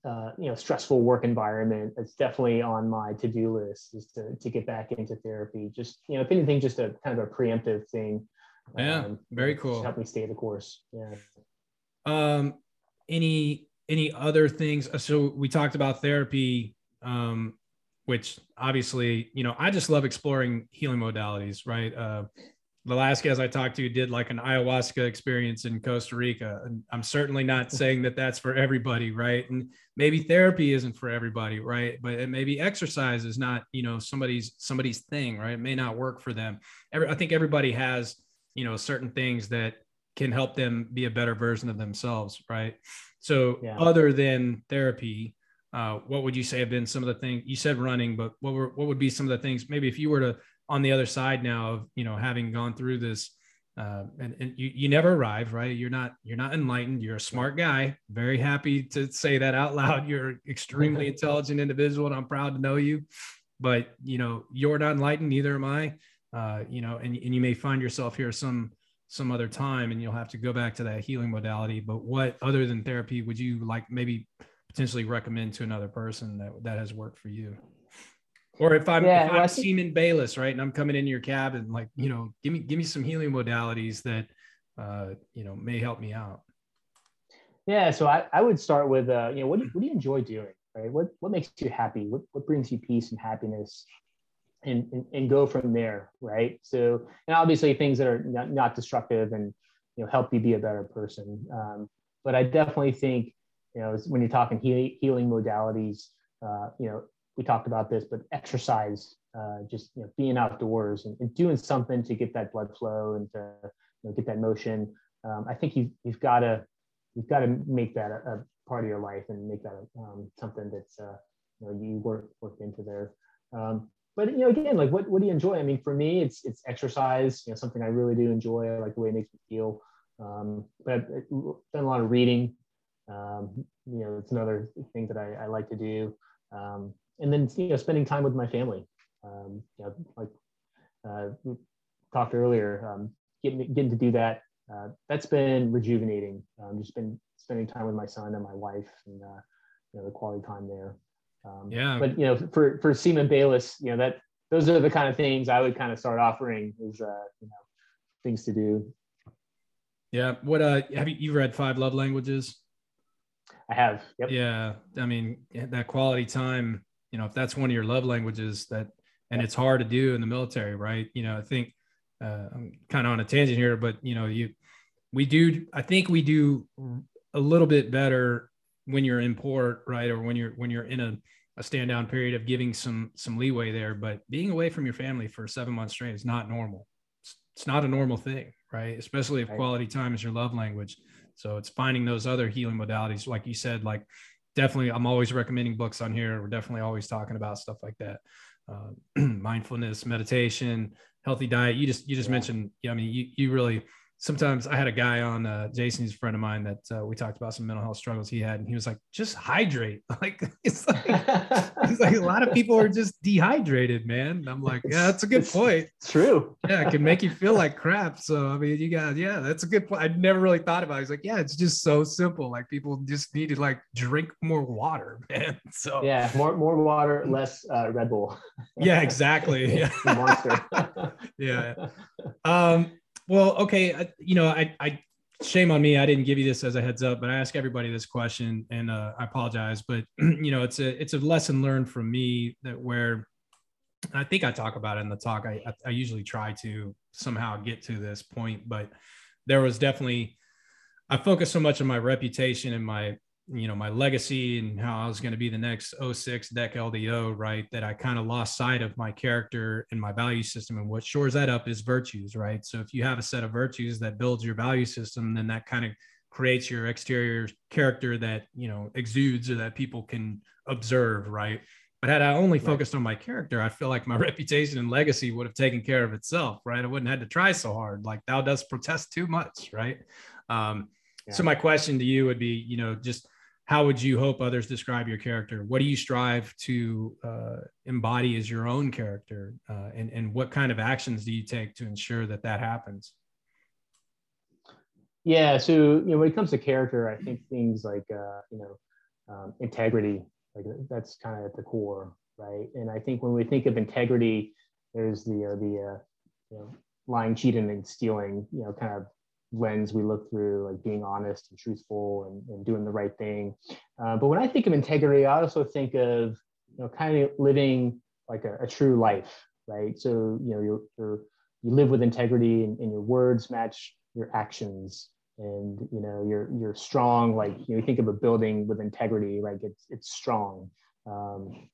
uh, you know stressful work environment, it's definitely on my to do list is to to get back into therapy. Just you know, if anything, just a kind of a preemptive thing. Yeah, um, very cool. Help me stay the course. Yeah. Um, any any other things? uh, So we talked about therapy, um, which obviously, you know, I just love exploring healing modalities, right? Uh, the last guys I talked to did like an ayahuasca experience in Costa Rica, and I'm certainly not <laughs> saying that that's for everybody, right? And maybe therapy isn't for everybody, right? But it maybe exercise is not, you know, somebody's somebody's thing, right? It may not work for them. Every, I think everybody has, you know, certain things that can help them be a better version of themselves, right? So, Yeah. other than therapy, uh, what would you say have been some of the things you said running, but what were what would be some of the things maybe if you were to on the other side now of you know having gone through this, uh, and, and you you never arrive, right? You're not you're not enlightened. You're a smart guy. Very happy to say that out loud. <laughs> You're an extremely <laughs> intelligent individual, and I'm proud to know you. But you know you're not enlightened. Neither am I. Uh, you know, and and you may find yourself here some some other time and you'll have to go back to that healing modality. But what other than therapy would you like maybe potentially recommend to another person that that has worked for you? Or if I'm, yeah, if I'm Seaman Bayless, right, and I'm coming into your cabin, like you know, give me give me some healing modalities that uh, you know may help me out. Yeah, so I, I would start with uh, you know what do you, what do you enjoy doing, right? What what makes you happy? What what brings you peace and happiness? And, and, and go from there, right? So, and obviously things that are not, not destructive and you know help you be a better person. Um, but I definitely think you know when you're talking healing, healing modalities, uh, you know we talked about this, but exercise, uh, just you know, being outdoors and, and, doing something to get that blood flow and to you know, get that motion. Um, I think you've you've got to you've got to make that a, a, part of your life and make that um, something that's uh, you know you work into there. Um, but you know, again, like what what do you enjoy? I mean, for me, it's it's exercise. You know, something I really do enjoy. I like the way it makes me feel. Um, but I've done a lot of reading. Um, you know, it's another thing that I, I like to do. And then you know spending time with my family. Um, you know, like uh, we talked earlier, um, getting getting to do that. Uh, that's been rejuvenating. Um, just been spending time with my son and my wife, and uh, you know the quality time there. Um, yeah. But you know, for for Seaman Bayless, you know that those are the kind of things I would kind of start offering is uh, you know things to do. Yeah. What uh have you you read Five Love Languages? I have. Yep. Yeah. I mean that quality time you know if that's one of your love languages that and it's hard to do in the military right? You know i think uh, i'm kind of on a tangent here but you know you we do i think we do a little bit better when you're in port right? Or when you're when you're in a, a stand down period of giving some some leeway there but being away from your family for seven months straight is not normal. It's, it's not a normal thing right? Especially if quality time is your love language. So it's finding those other healing modalities like you said like definitely i'm always recommending books on here. We're definitely always talking about stuff like that. Uh, <clears throat> mindfulness meditation healthy diet. You just you just yeah. mentioned yeah i mean you, you really sometimes I had a guy on uh, Jason's friend of mine that uh, we talked about some mental health struggles he had, and he was like, "Just hydrate." <laughs> Like it's like, it's like a lot of people are just dehydrated, man. And I'm like, yeah, that's a good point. It's true. Yeah, it can make you feel like crap. So I mean, you got yeah, that's a good point. I'd never really thought about. it. He's like, yeah, it's just so simple. Like people just need to like drink more water, <laughs> man. So yeah, more more water, less uh, Red Bull. yeah, exactly. <laughs> Yeah. Monster. yeah. Um, well, okay. You know, I, I, shame on me. I didn't give you this as a heads up, but I ask everybody this question, and uh, I apologize. But <clears throat> you know, it's a it's a lesson learned from me that where I think I talk about it in the talk. I I usually try to somehow get to this point, but there was definitely I focused so much on my reputation and my you know my legacy and how I was going to be the next 06 deck LDO, right? That I kind of lost sight of my character and my value system. And what shores that up is virtues, right? So if you have a set of virtues that builds your value system, then that kind of creates your exterior character that you know exudes or that people can observe, right? But had I only focused right. on my character, I feel like my <laughs> reputation and legacy would have taken care of itself, right? I wouldn't have had to try so hard. Like thou dost protest too much, right? Um, yeah. So my question to you would be, you know, just how would you hope others describe your character? What do you strive to uh, embody as your own character? Uh, and, and what kind of actions do you take to ensure that that happens? Yeah, so you know, when it comes to character, I think things like uh, you know um, integrity, like that's kind of at the core, right? And I think when we think of integrity, there's the uh, the uh, you know lying, cheating, and stealing, you know, kind of lens we look through, like being honest and truthful and, and doing the right thing. Uh, but when I think of integrity, I also think of you know kind of living like a, a true life, right? So you know you're, you're you live with integrity and, and, your words match your actions and you know you're you're strong like you, know, you think of a building with integrity like it's it's strong um,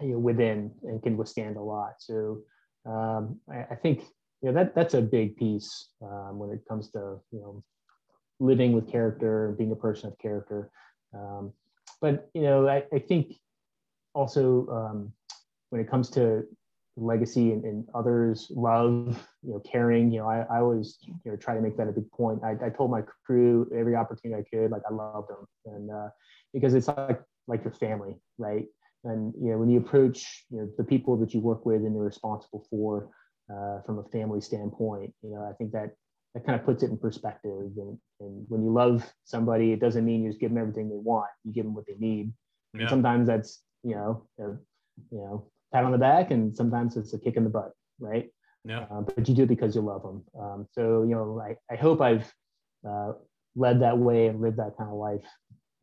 you know, within and can withstand a lot so um, I, I, think you know that that's a big piece um, when it comes to you know living with character being a person of character. Um, but you know I, I think also um, when it comes to legacy and, and, others love you know caring you know I, I always you know try to make that a big point. I, I told my crew every opportunity i could like i love them. And uh, because it's like like your family right? And you know when you approach you know the people that you work with and you're responsible for uh, from a family standpoint. You know, I think that that kind of puts it in perspective. And, and when you love somebody, it doesn't mean you just give them everything they want. You give them what they need. Yeah. sometimes that's you know, a, you know, pat on the back, and sometimes it's a kick in the butt, right? Yeah. Um, but you do it because you love them. Um, so you know, I, I hope I've uh, led that way and lived that kind of life.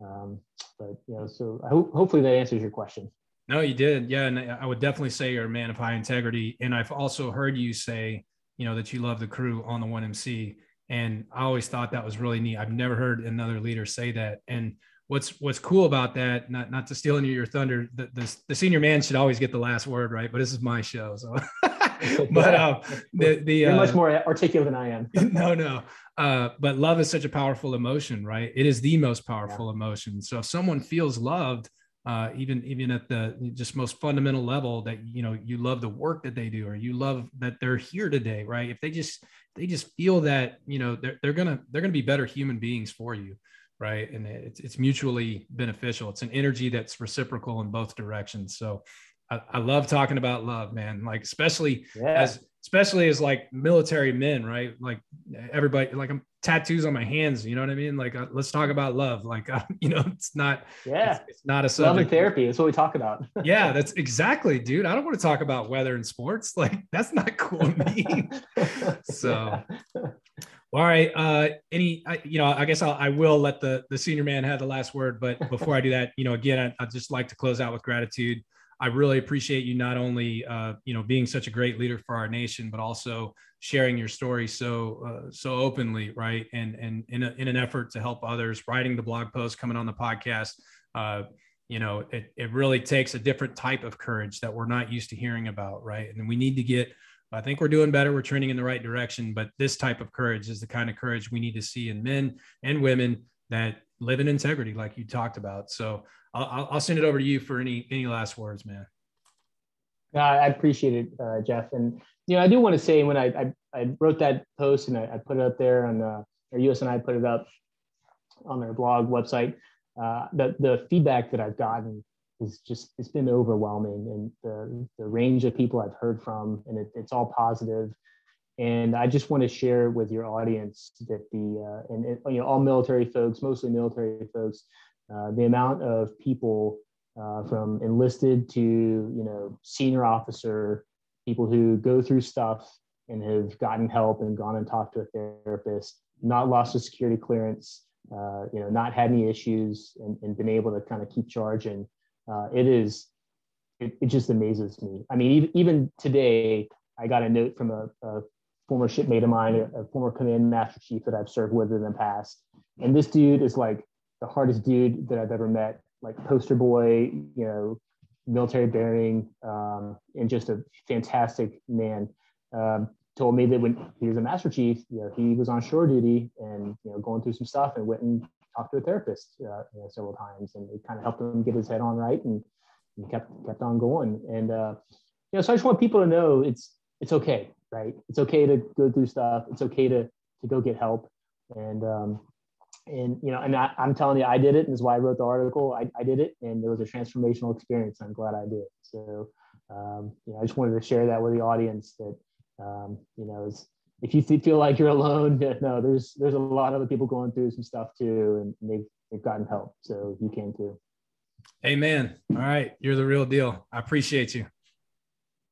Um, but you know, so I hope hopefully that answers your question. No, you did. Yeah, and I would definitely say you're a man of high integrity. And I've also heard you say, you know, that you love the crew on the one MC. And I always thought that was really neat. I've never heard another leader say that. And what's what's cool about that, not not to steal any of your thunder, the, the, the senior man should always get the last word, right? But this is my show, so. <laughs> <laughs> but um, the the you're uh, much more articulate than I am. <laughs> no, no. Uh, but love is such a powerful emotion, right? It is the most powerful yeah. emotion. So if someone feels loved, uh, even even at the just most fundamental level that you know you love the work that they do or you love that they're here today right? If they just they just feel that you know they're, they're gonna they're gonna be better human beings for you right? And it's, it's mutually beneficial. It's an energy that's reciprocal in both directions. So I, I love talking about love man. Like especially yeah. as especially as like military men right? Like everybody like i'm tattoos on my hands you know what i mean? Like uh, let's talk about love. Like <laughs> uh, you know it's not yeah. it's, it's not a subject. love and therapy that's what we talk about. <laughs> Yeah that's exactly dude. I don't want to talk about weather and sports. <laughs> Like that's not cool to me. So yeah. all right uh any I, you know i guess I'll, I will let the the senior man have the last word but before i do that you know again I, i'd just like to close out with gratitude I really appreciate you not only uh, you know being such a great leader for our nation, but also sharing your story so uh, so openly, right? And and in, a, in an effort to help others, writing the blog post, coming on the podcast. Uh, you know, it, it really takes a different type of courage that we're not used to hearing about, right? And we need to get. I think we're doing better. We're trending in the right direction, but this type of courage is the kind of courage we need to see in men and women that live in integrity, like you talked about. So I'll, I'll send it over to you for any any last words, man. Uh, I appreciate it, uh, Jeff. And you know, I do want to say when I I, I wrote that post and I, I, put it up there on the or US and I put it up on their blog website. Uh, the the feedback that I've gotten is just it's been overwhelming, and the the range of people I've heard from, and it, it's all positive. And I just want to share with your audience that the uh, and it, you know all military folks, mostly military folks, uh, the amount of people uh, from enlisted to you know senior officer, people who go through stuff and have gotten help and gone and talked to a therapist, not lost a security clearance, uh, you know, not had any issues, and, and been able to kind of keep charge. And uh, it is, it, it just amazes me. I mean, even, even today, I got a note from a, a former shipmate of mine, a, a former command master chief that I've served with in the past, and this dude is like the hardest dude that I've ever met, like poster boy, you know, military bearing, um, and just a fantastic man. Um, told me that when he was a master chief, you know, he was on shore duty and you know going through some stuff and went and talked to a therapist uh, you know, several times, and it kind of helped him get his head on right and, and kept kept on going. And uh, you know, so I just want people to know it's it's okay, right? It's okay to go through stuff. It's okay to to go get help. And um, and you know and I, am telling you i did it and is why i wrote the article. I, I did it and it was a transformational experience. I'm glad i did so um, you know i just wanted to share that with the audience that um, you know is if you feel like you're alone <laughs> no there's there's a lot of other people going through some stuff too and they've, they've gotten help. So you can too. Amen. All right. You're the real deal. I appreciate you.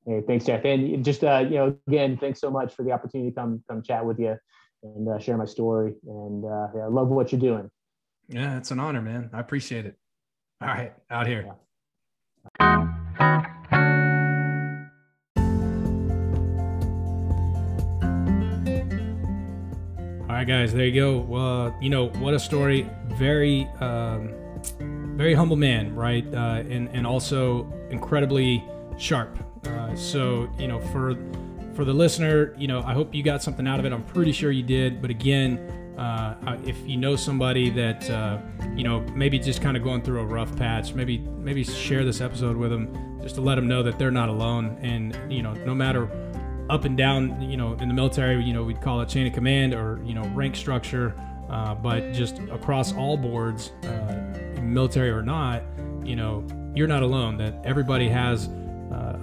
Hey thanks jeff. And just uh, you know again thanks so much for the opportunity to come come chat with you and uh, share my story. And uh, yeah, I love what you're doing. Yeah, it's an honor, man. I appreciate it. All right, out here. Yeah. All right, guys, there you go. Well, you know what a story. Very, um, very humble man, right? Uh, and and also incredibly sharp. Uh, so you know for for the listener, you know, I hope you got something out of it. I'm pretty sure you did. But again, uh, if you know somebody that uh, you know maybe just kind of going through a rough patch, maybe maybe share this episode with them just to let them know that they're not alone. And you know, no matter up and down, you know, in the military, you know, we'd call it chain of command or you know rank structure, uh, but just across all boards, uh, military or not, you know, you're not alone. That everybody has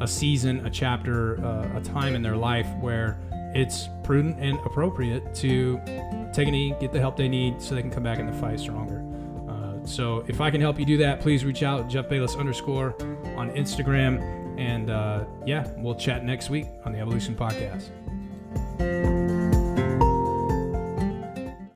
a season, a chapter, uh, a time in their life where it's prudent and appropriate to take a knee, get the help they need so they can come back in the fight stronger. Uh, so if I can help you do that, please reach out, Jeff Bayless underscore on Instagram. And uh, yeah, we'll chat next week on the Evolution Podcast.